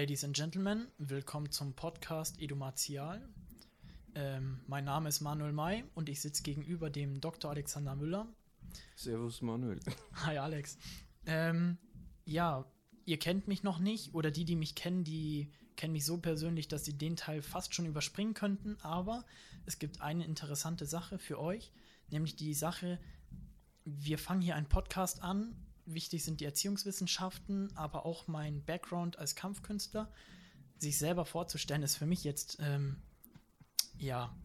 Ladies and Gentlemen, willkommen zum Podcast Edumartial. Ähm, mein Name ist Manuel May und ich sitze gegenüber dem Dr. Alexander Müller. Servus Manuel. Hi Alex. Ähm, ja, ihr kennt mich noch nicht oder die, die mich kennen, die kennen mich so persönlich, dass sie den Teil fast schon überspringen könnten. Aber es gibt eine interessante Sache für euch, nämlich die Sache, wir fangen hier einen Podcast an. Wichtig sind die Erziehungswissenschaften, aber auch mein Background als Kampfkünstler. Sich selber vorzustellen, ist für mich jetzt ähm, ja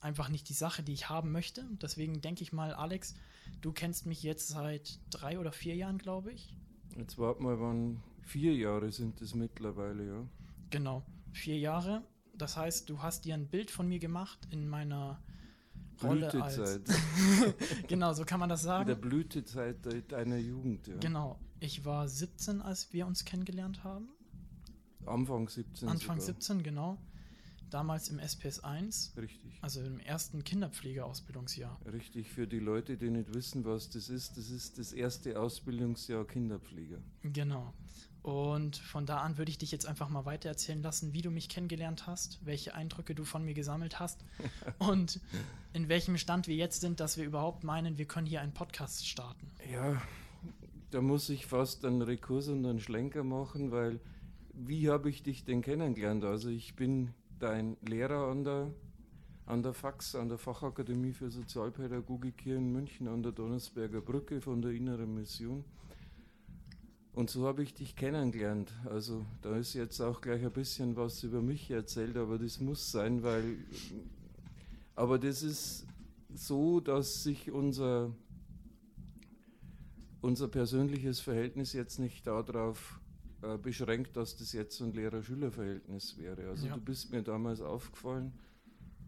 einfach nicht die Sache, die ich haben möchte. Deswegen denke ich mal, Alex, du kennst mich jetzt seit drei oder vier Jahren, glaube ich. Jetzt warte mal, wann vier Jahre sind es mittlerweile, ja. Genau, vier Jahre. Das heißt, du hast dir ein Bild von mir gemacht in meiner Rolle Blütezeit. als. genau, so kann man das In der sagen. Blütezeit de- deiner Jugend, ja. Genau. Ich war 17, als wir uns kennengelernt haben. Anfang 17 Anfang sogar. 17, genau. Damals im SPS 1, Richtig. also im ersten Kinderpflegeausbildungsjahr. Richtig, für die Leute, die nicht wissen, was das ist, das ist das erste Ausbildungsjahr Kinderpfleger. Genau. Und von da an würde ich dich jetzt einfach mal weitererzählen lassen, wie du mich kennengelernt hast, welche Eindrücke du von mir gesammelt hast und in welchem Stand wir jetzt sind, dass wir überhaupt meinen, wir können hier einen Podcast starten. Ja, da muss ich fast einen Rekurs und einen Schlenker machen, weil wie habe ich dich denn kennengelernt? Also ich bin dein Lehrer an der, an der FAX, an der Fachakademie für Sozialpädagogik hier in München an der Donnersberger Brücke von der Inneren Mission. Und so habe ich dich kennengelernt. Also da ist jetzt auch gleich ein bisschen was über mich erzählt, aber das muss sein, weil... Aber das ist so, dass sich unser unser persönliches Verhältnis jetzt nicht darauf äh, beschränkt, dass das jetzt so ein Lehrer-Schüler-Verhältnis wäre. Also Ja. du bist mir damals aufgefallen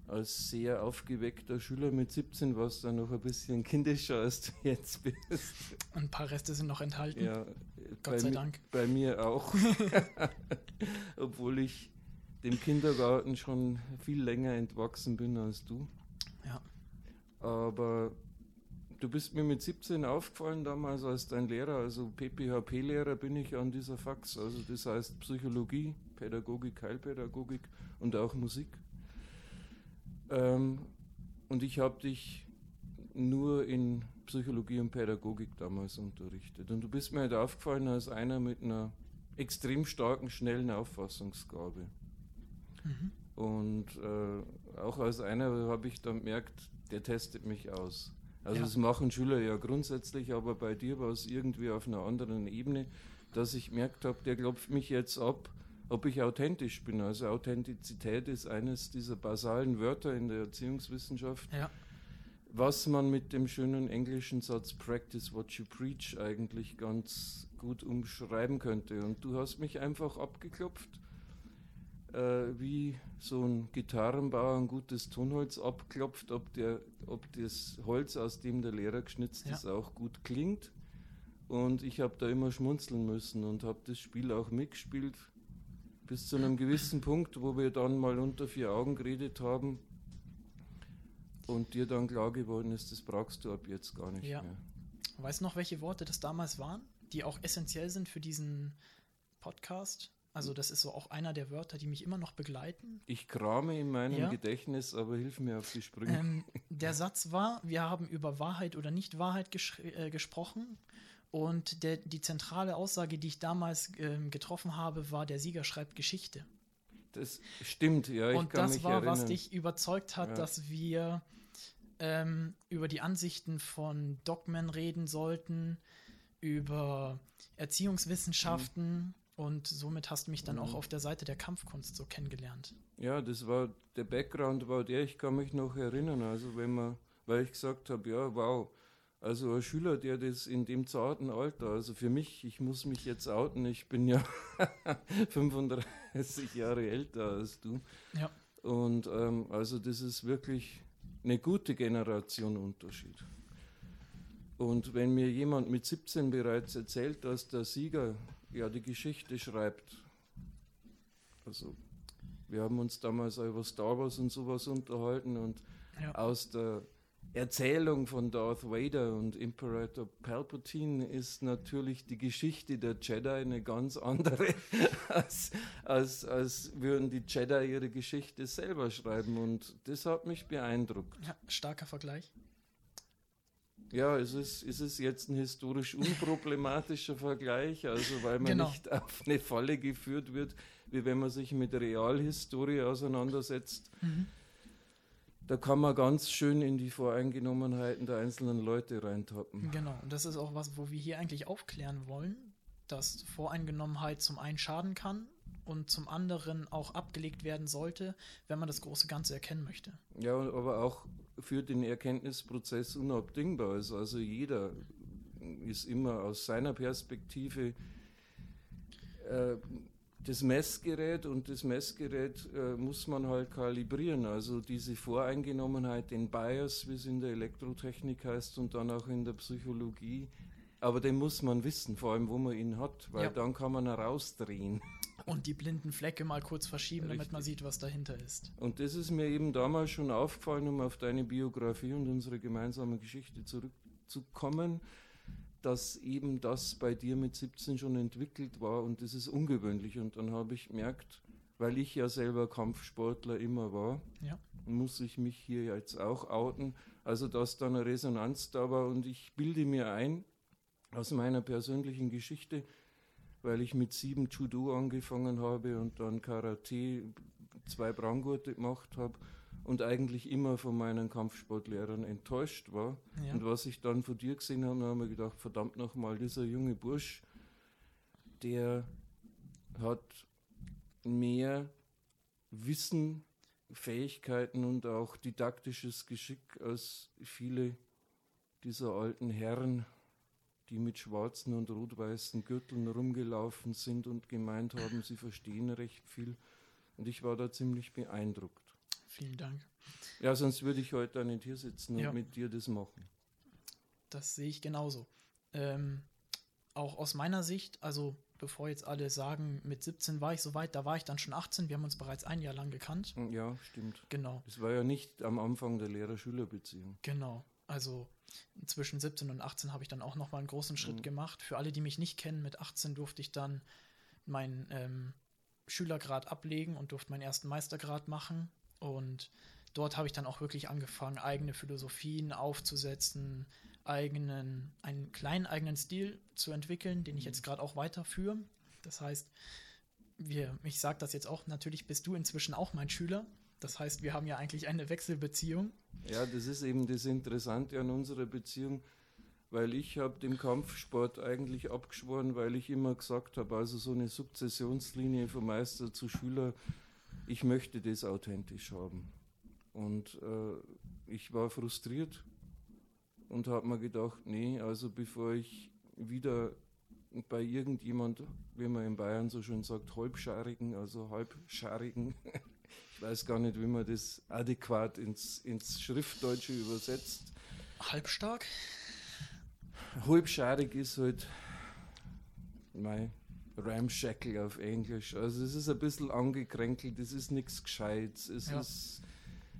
als sehr aufgeweckter Schüler mit 17, was dann noch ein bisschen kindischer als du jetzt bist. Ein paar Reste sind noch enthalten. Ja, Gott sei Dank. Bei mir auch. Obwohl ich dem Kindergarten schon viel länger entwachsen bin als du. Ja. Aber du bist mir mit 17 aufgefallen damals als dein Lehrer, also PPHP-Lehrer bin ich an dieser Fax, also das heißt Psychologie, Pädagogik, Heilpädagogik und auch Musik. Ähm, und ich habe dich nur in Psychologie und Pädagogik damals unterrichtet. Und du bist mir halt aufgefallen als einer mit einer extrem starken, schnellen Auffassungsgabe. Mhm. Und äh, auch als einer habe ich dann gemerkt, der testet mich aus. Also Ja. das machen Schüler ja grundsätzlich, aber bei dir war es irgendwie auf einer anderen Ebene, dass ich gemerkt habe, der klopft mich jetzt ab, ob ich authentisch bin. Also Authentizität ist eines dieser basalen Wörter in der Erziehungswissenschaft, Ja. was man mit dem schönen englischen Satz Practice what you preach eigentlich ganz gut umschreiben könnte. Und du hast mich einfach abgeklopft, äh, wie so ein Gitarrenbauer ein gutes Tonholz abklopft, ob, der, ob das Holz, aus dem der Lehrer geschnitzt Ja. ist, auch gut klingt. Und ich habe da immer schmunzeln müssen und habe das Spiel auch mitgespielt, bis zu einem gewissen Punkt, wo wir dann mal unter vier Augen geredet haben und dir dann klar geworden ist, das brauchst du ab jetzt gar nicht Ja. mehr. Weißt du noch, welche Worte das damals waren, die auch essentiell sind für diesen Podcast? Also, das ist so auch einer der Wörter, die mich immer noch begleiten. Ich krame in meinem Ja. Gedächtnis, aber hilf mir auf die Sprünge. Ähm, der Satz war, wir haben über Wahrheit oder Nicht-Wahrheit äh, gesprochen. Und der, die zentrale Aussage, die ich damals ähm, getroffen habe, war, der Sieger schreibt Geschichte. Das stimmt, ja, ich und kann das mich war, erinnern. was dich überzeugt hat, Ja. dass wir ähm, über die Ansichten von Dogmen reden sollten, über Erziehungswissenschaften. Und somit hast du mich dann Mhm. auch auf der Seite der Kampfkunst so kennengelernt. Ja, das war, der Background war der, ich kann mich noch erinnern, also wenn man, weil ich gesagt habe, ja, wow, also ein Schüler, der das in dem zarten Alter, also für mich, ich muss mich jetzt outen, ich bin ja 35 Jahre älter als du. Ja. Und ähm, also das ist wirklich eine gute Generation Unterschied. Und wenn mir jemand mit 17 bereits erzählt, dass der Sieger ja die Geschichte schreibt, also wir haben uns damals über Star Wars und sowas unterhalten und Ja. aus der Erzählung von Darth Vader und Imperator Palpatine ist natürlich die Geschichte der Jedi eine ganz andere, als, als, als würden die Jedi ihre Geschichte selber schreiben. Und das hat mich beeindruckt. Ja, starker Vergleich. Ja, es ist, es ist jetzt ein historisch unproblematischer Vergleich, also weil man genau. nicht auf eine Falle geführt wird, wie wenn man sich mit Realhistorie auseinandersetzt. Mhm da kann man ganz schön in die Voreingenommenheiten der einzelnen Leute reintappen. Genau, und das ist auch was, wo wir hier eigentlich aufklären wollen, dass Voreingenommenheit zum einen schaden kann und zum anderen auch abgelegt werden sollte, wenn man das große Ganze erkennen möchte. Ja, aber auch für den Erkenntnisprozess unabdingbar ist. Also jeder ist immer aus seiner Perspektive äh, das Messgerät und das Messgerät äh, muss man halt kalibrieren. Also diese Voreingenommenheit, den Bias, wie es in der Elektrotechnik heißt und dann auch in der Psychologie. Aber den muss man wissen, vor allem wo man ihn hat, weil ja. dann kann man herausdrehen. Und die blinden Flecke mal kurz verschieben, Richtig. damit man sieht, was dahinter ist. Und das ist mir eben damals schon aufgefallen, um auf deine Biografie und unsere gemeinsame Geschichte zurückzukommen dass eben das bei dir mit 17 schon entwickelt war und das ist ungewöhnlich. Und dann habe ich gemerkt, weil ich ja selber Kampfsportler immer war, ja. muss ich mich hier jetzt auch outen. Also dass da eine Resonanz da war und ich bilde mir ein, aus meiner persönlichen Geschichte, weil ich mit sieben Judo angefangen habe und dann Karate zwei Brandgurte gemacht habe und eigentlich immer von meinen Kampfsportlehrern enttäuscht war. Ja. Und was ich dann von dir gesehen habe, habe ich gedacht, verdammt nochmal, dieser junge Bursch, der hat mehr Wissen, Fähigkeiten und auch didaktisches Geschick als viele dieser alten Herren, die mit schwarzen und rot-weißen Gürteln rumgelaufen sind und gemeint haben, sie verstehen recht viel. Und ich war da ziemlich beeindruckt. Vielen Dank. Ja, sonst würde ich heute nicht hier sitzen ja. und mit dir das machen. Das sehe ich genauso. Ähm, auch aus meiner Sicht, also bevor jetzt alle sagen, mit 17 war ich soweit, da war ich dann schon 18, wir haben uns bereits ein Jahr lang gekannt. Hm, ja, stimmt. Genau. Das war ja nicht am Anfang der Lehrer-Schüler-Beziehung. Genau. Also zwischen 17 und 18 habe ich dann auch nochmal einen großen Schritt mhm. gemacht. Für alle, die mich nicht kennen, mit 18 durfte ich dann meinen ähm, Schülergrad ablegen und durfte meinen ersten Meistergrad machen. Und dort habe ich dann auch wirklich angefangen, eigene Philosophien aufzusetzen, eigenen, einen kleinen eigenen Stil zu entwickeln, den ich jetzt gerade auch weiterführe. Das heißt, wir, ich sage das jetzt auch, natürlich bist du inzwischen auch mein Schüler. Das heißt, wir haben ja eigentlich eine Wechselbeziehung. Ja, das ist eben das Interessante an unserer Beziehung, weil ich habe dem Kampfsport eigentlich abgeschworen, weil ich immer gesagt habe, also so eine Sukzessionslinie vom Meister zu Schüler ich möchte das authentisch haben. Und äh, ich war frustriert und habe mir gedacht, nee, also bevor ich wieder bei irgendjemand, wie man in Bayern so schön sagt, halbscharigen, also halbscharigen, ich weiß gar nicht, wie man das adäquat ins, ins Schriftdeutsche übersetzt. Halbstark? Halbscharig ist halt, mein, Ramshackle auf Englisch. Also es ist ein bisschen angekränkelt, es ist nichts Gescheites. Es, ja. ist,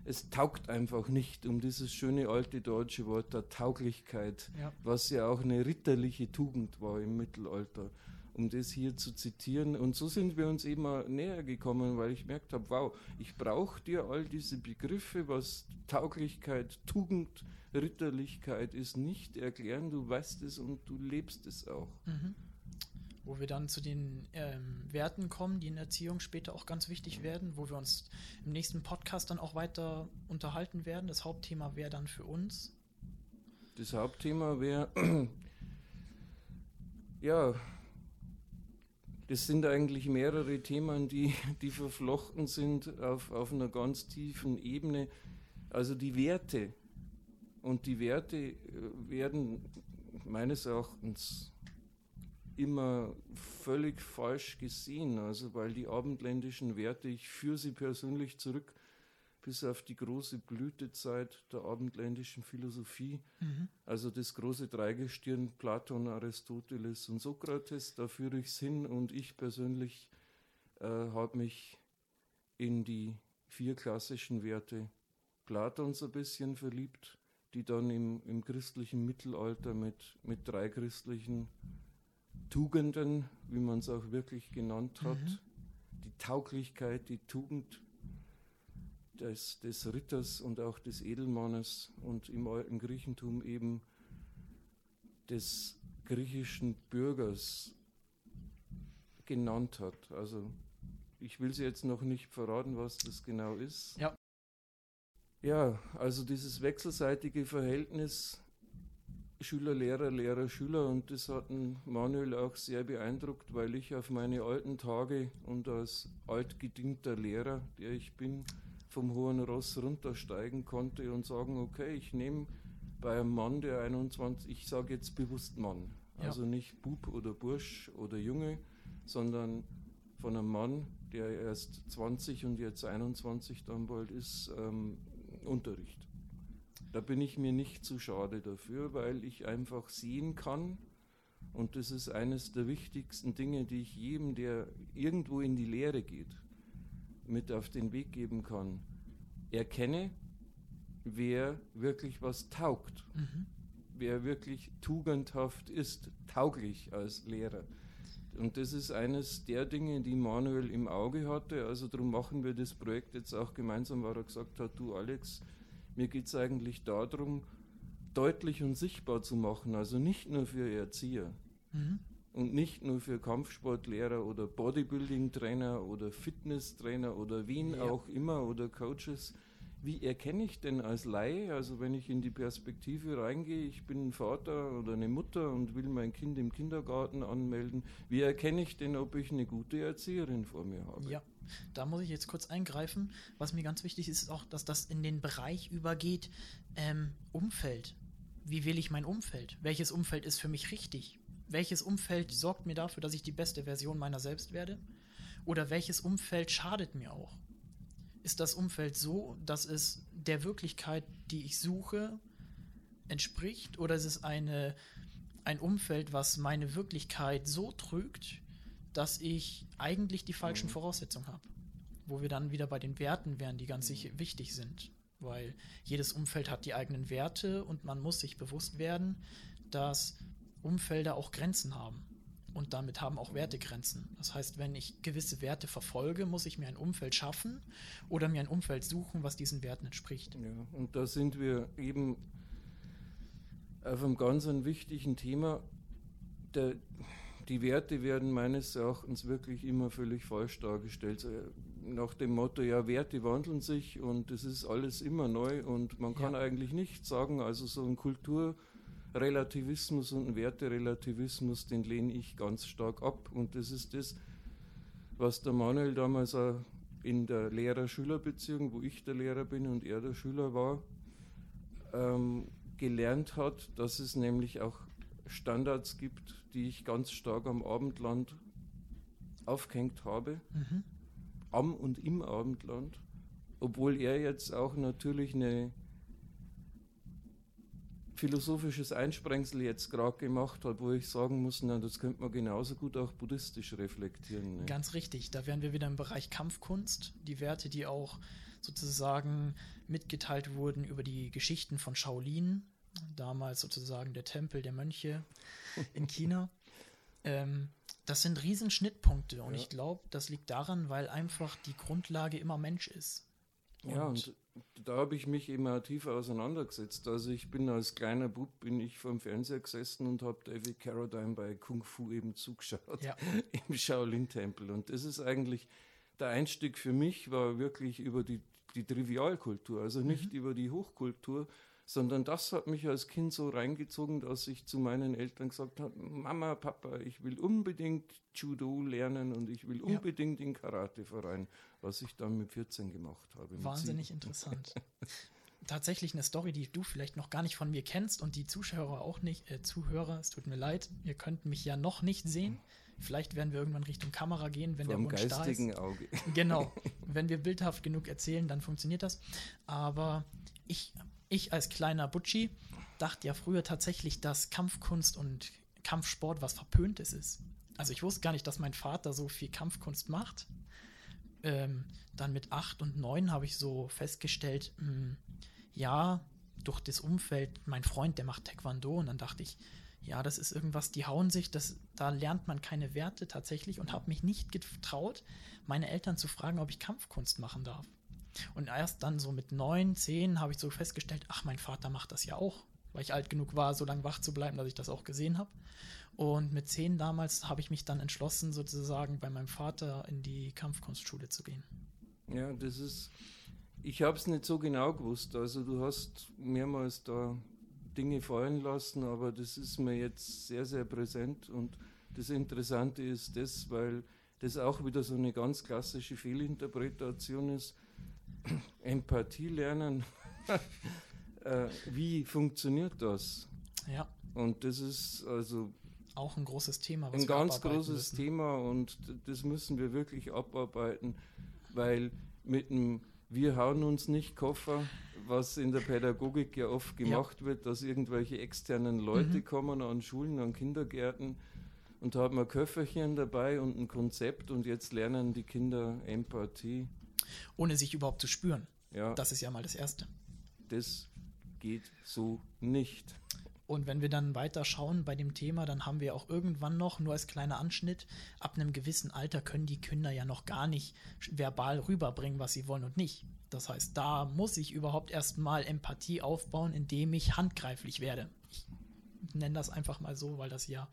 es taugt einfach nicht um dieses schöne alte deutsche Wort der Tauglichkeit, ja. was ja auch eine ritterliche Tugend war im Mittelalter, um das hier zu zitieren. Und so sind wir uns eben näher gekommen, weil ich gemerkt habe, wow, ich brauche dir all diese Begriffe, was Tauglichkeit, Tugend, Ritterlichkeit ist, nicht erklären. Du weißt es und du lebst es auch. Mhm wo wir dann zu den ähm, Werten kommen, die in Erziehung später auch ganz wichtig werden, wo wir uns im nächsten Podcast dann auch weiter unterhalten werden. Das Hauptthema wäre dann für uns. Das Hauptthema wäre, ja, das sind eigentlich mehrere Themen, die, die verflochten sind auf, auf einer ganz tiefen Ebene. Also die Werte. Und die Werte äh, werden meines Erachtens immer völlig falsch gesehen. Also weil die abendländischen Werte, ich führe sie persönlich zurück bis auf die große Blütezeit der abendländischen Philosophie, mhm. also das große Dreigestirn Platon, Aristoteles und Sokrates, da führe ich es hin und ich persönlich äh, habe mich in die vier klassischen Werte Platons ein bisschen verliebt, die dann im, im christlichen Mittelalter mit, mit drei christlichen Tugenden, wie man es auch wirklich genannt hat, mhm. die Tauglichkeit, die Tugend des, des Ritters und auch des Edelmannes und im alten Griechentum eben des griechischen Bürgers genannt hat. Also ich will sie jetzt noch nicht verraten, was das genau ist. Ja. Ja, also dieses wechselseitige Verhältnis Schüler, Lehrer, Lehrer, Schüler und das hat Manuel auch sehr beeindruckt, weil ich auf meine alten Tage und als altgedienter Lehrer, der ich bin, vom hohen Ross runtersteigen konnte und sagen, okay, ich nehme bei einem Mann, der 21, ich sage jetzt bewusst Mann, ja. also nicht Bub oder Bursch oder Junge, sondern von einem Mann, der erst 20 und jetzt 21 dann bald ist, ähm, Unterricht. Da bin ich mir nicht zu schade dafür, weil ich einfach sehen kann, und das ist eines der wichtigsten Dinge, die ich jedem, der irgendwo in die Lehre geht, mit auf den Weg geben kann. Erkenne, wer wirklich was taugt, mhm. wer wirklich tugendhaft ist, tauglich als Lehrer. Und das ist eines der Dinge, die Manuel im Auge hatte. Also darum machen wir das Projekt jetzt auch gemeinsam, weil er gesagt hat, du Alex, mir geht es eigentlich darum, deutlich und sichtbar zu machen, also nicht nur für Erzieher mhm. und nicht nur für Kampfsportlehrer oder Bodybuilding-Trainer oder Fitnesstrainer oder wen ja. auch immer oder Coaches, wie erkenne ich denn als Laie, also wenn ich in die Perspektive reingehe, ich bin ein Vater oder eine Mutter und will mein Kind im Kindergarten anmelden, wie erkenne ich denn, ob ich eine gute Erzieherin vor mir habe? Ja, da muss ich jetzt kurz eingreifen. Was mir ganz wichtig ist, ist auch, dass das in den Bereich übergeht, ähm, Umfeld. Wie wähle ich mein Umfeld? Welches Umfeld ist für mich richtig? Welches Umfeld sorgt mir dafür, dass ich die beste Version meiner selbst werde? Oder welches Umfeld schadet mir auch? ist das Umfeld so, dass es der Wirklichkeit, die ich suche, entspricht? Oder ist es eine, ein Umfeld, was meine Wirklichkeit so trügt, dass ich eigentlich die falschen mhm. Voraussetzungen habe? Wo wir dann wieder bei den Werten wären, die ganz mhm. wichtig sind. Weil jedes Umfeld hat die eigenen Werte und man muss sich bewusst werden, dass Umfelder auch Grenzen haben und damit haben auch Wertegrenzen. Das heißt, wenn ich gewisse Werte verfolge, muss ich mir ein Umfeld schaffen oder mir ein Umfeld suchen, was diesen Werten entspricht. Ja, und da sind wir eben auf einem ganz wichtigen Thema. Der, die Werte werden meines Erachtens wirklich immer völlig falsch dargestellt. Nach dem Motto, ja, Werte wandeln sich und es ist alles immer neu und man kann ja. eigentlich nicht sagen, also so ein Kultur- Relativismus und einen Werterelativismus, den lehne ich ganz stark ab. Und das ist das, was der Manuel damals auch in der Lehrer-Schüler-Beziehung, wo ich der Lehrer bin und er der Schüler war, ähm, gelernt hat, dass es nämlich auch Standards gibt, die ich ganz stark am Abendland aufgehängt habe, mhm. am und im Abendland, obwohl er jetzt auch natürlich eine philosophisches Einsprengsel jetzt gerade gemacht hat, wo ich sagen muss, na, das könnte man genauso gut auch buddhistisch reflektieren. Ne? Ganz richtig, da wären wir wieder im Bereich Kampfkunst, die Werte, die auch sozusagen mitgeteilt wurden über die Geschichten von Shaolin, damals sozusagen der Tempel der Mönche in China. ähm, das sind Riesenschnittpunkte und ja. ich glaube, das liegt daran, weil einfach die Grundlage immer Mensch ist. Und ja, und da habe ich mich immer tiefer auseinandergesetzt. Also ich bin als kleiner Bub bin ich vor dem Fernseher gesessen und habe David Carradine bei Kung Fu eben zugeschaut ja. im Shaolin-Tempel. Und das ist eigentlich der Einstieg für mich war wirklich über die, die Trivialkultur, also nicht mhm. über die Hochkultur, sondern das hat mich als Kind so reingezogen, dass ich zu meinen Eltern gesagt habe, Mama, Papa, ich will unbedingt Judo lernen und ich will unbedingt ja. in Karateverein, was ich dann mit 14 gemacht habe. Wahnsinnig interessant. Tatsächlich eine Story, die du vielleicht noch gar nicht von mir kennst und die Zuschauer auch nicht, äh, Zuhörer, es tut mir leid, ihr könnt mich ja noch nicht sehen. Vielleicht werden wir irgendwann Richtung Kamera gehen, wenn Vom der Wunsch da ist. Auge. Genau. Wenn wir bildhaft genug erzählen, dann funktioniert das. Aber ich ich als kleiner Butschi dachte ja früher tatsächlich, dass Kampfkunst und Kampfsport was Verpöntes ist. Also ich wusste gar nicht, dass mein Vater so viel Kampfkunst macht. Ähm, dann mit acht und neun habe ich so festgestellt, mh, hm, ja, durch das Umfeld, mein Freund, der macht Taekwondo und dann dachte ich, ja, das ist irgendwas, die hauen sich, das, da lernt man keine Werte tatsächlich und habe mich nicht getraut, meine Eltern zu fragen, ob ich Kampfkunst machen darf. Und erst dann so mit neun, zehn habe ich so festgestellt, ach, mein Vater macht das ja auch, weil ich alt genug war, so lange wach zu bleiben, dass ich das auch gesehen habe. Und mit zehn damals habe ich mich dann entschlossen, sozusagen bei meinem Vater in die Kampfkunstschule zu gehen. Ja, das ist, ich habe es nicht so genau gewusst. Also du hast mehrmals da Dinge fallen lassen, aber das ist mir jetzt sehr, sehr präsent. Und das Interessante ist das, weil das auch wieder so eine ganz klassische Fehlinterpretation ist. Empathie lernen. äh, wie funktioniert das? Ja. Und das ist also auch ein großes Thema. ein ganz großes müssen. Thema und das müssen wir wirklich abarbeiten, weil mit dem wir hauen uns nicht Koffer, was in der Pädagogik ja oft gemacht ja. wird, dass irgendwelche externen Leute mhm. kommen an Schulen, an Kindergärten und haben ein Köfferchen dabei und ein Konzept und jetzt lernen die Kinder Empathie. Ohne sich überhaupt zu spüren. Ja. Das ist ja mal das Erste. Das geht so nicht. Und wenn wir dann weiter schauen bei dem Thema, dann haben wir auch irgendwann noch, nur als kleiner Anschnitt, ab einem gewissen Alter können die Kinder ja noch gar nicht verbal rüberbringen, was sie wollen und nicht. Das heißt, da muss ich überhaupt erstmal Empathie aufbauen, indem ich handgreiflich werde. Ich nenne das einfach mal so, weil das ja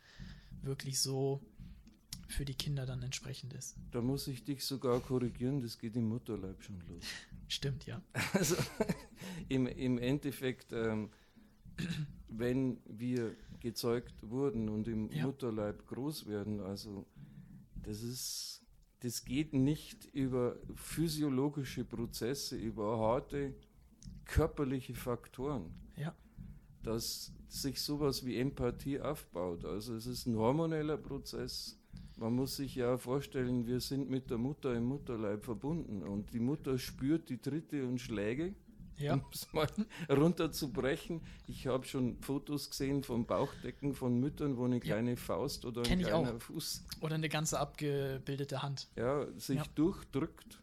wirklich so für die Kinder dann entsprechend ist. Da muss ich dich sogar korrigieren, das geht im Mutterleib schon los. Stimmt, ja. Also im, im Endeffekt ähm, wenn wir gezeugt wurden und im ja. Mutterleib groß werden, also das ist, das geht nicht über physiologische Prozesse, über harte körperliche Faktoren. Ja. Dass sich sowas wie Empathie aufbaut. Also es ist ein hormoneller Prozess. Man muss sich ja vorstellen, wir sind mit der Mutter im Mutterleib verbunden und die Mutter spürt die Tritte und Schläge ja. um es mal runterzubrechen. Ich habe schon Fotos gesehen von Bauchdecken von Müttern, wo eine kleine ja. Faust oder ein kleiner Fuß. Oder eine ganze abgebildete Hand. Ja, sich ja. durchdrückt.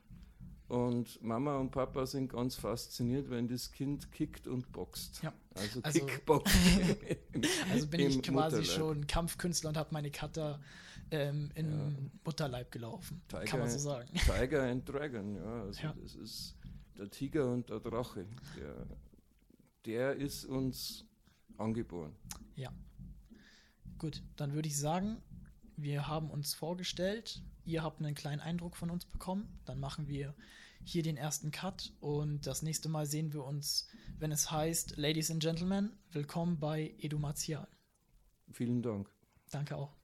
Und Mama und Papa sind ganz fasziniert, wenn das Kind kickt und boxt. Ja. Also, also Kickbox. also bin ich quasi Mutterleib. schon Kampfkünstler und habe meine Cutter ähm, im ja. Mutterleib gelaufen. Tiger, kann man so sagen. Tiger and Dragon, ja. Also ja. das ist der Tiger und der Drache, der, der ist uns angeboren. Ja. Gut, dann würde ich sagen, wir haben uns vorgestellt, ihr habt einen kleinen Eindruck von uns bekommen, dann machen wir hier den ersten Cut und das nächste Mal sehen wir uns, wenn es heißt, Ladies and Gentlemen, willkommen bei Edu Martial. Vielen Dank. Danke auch.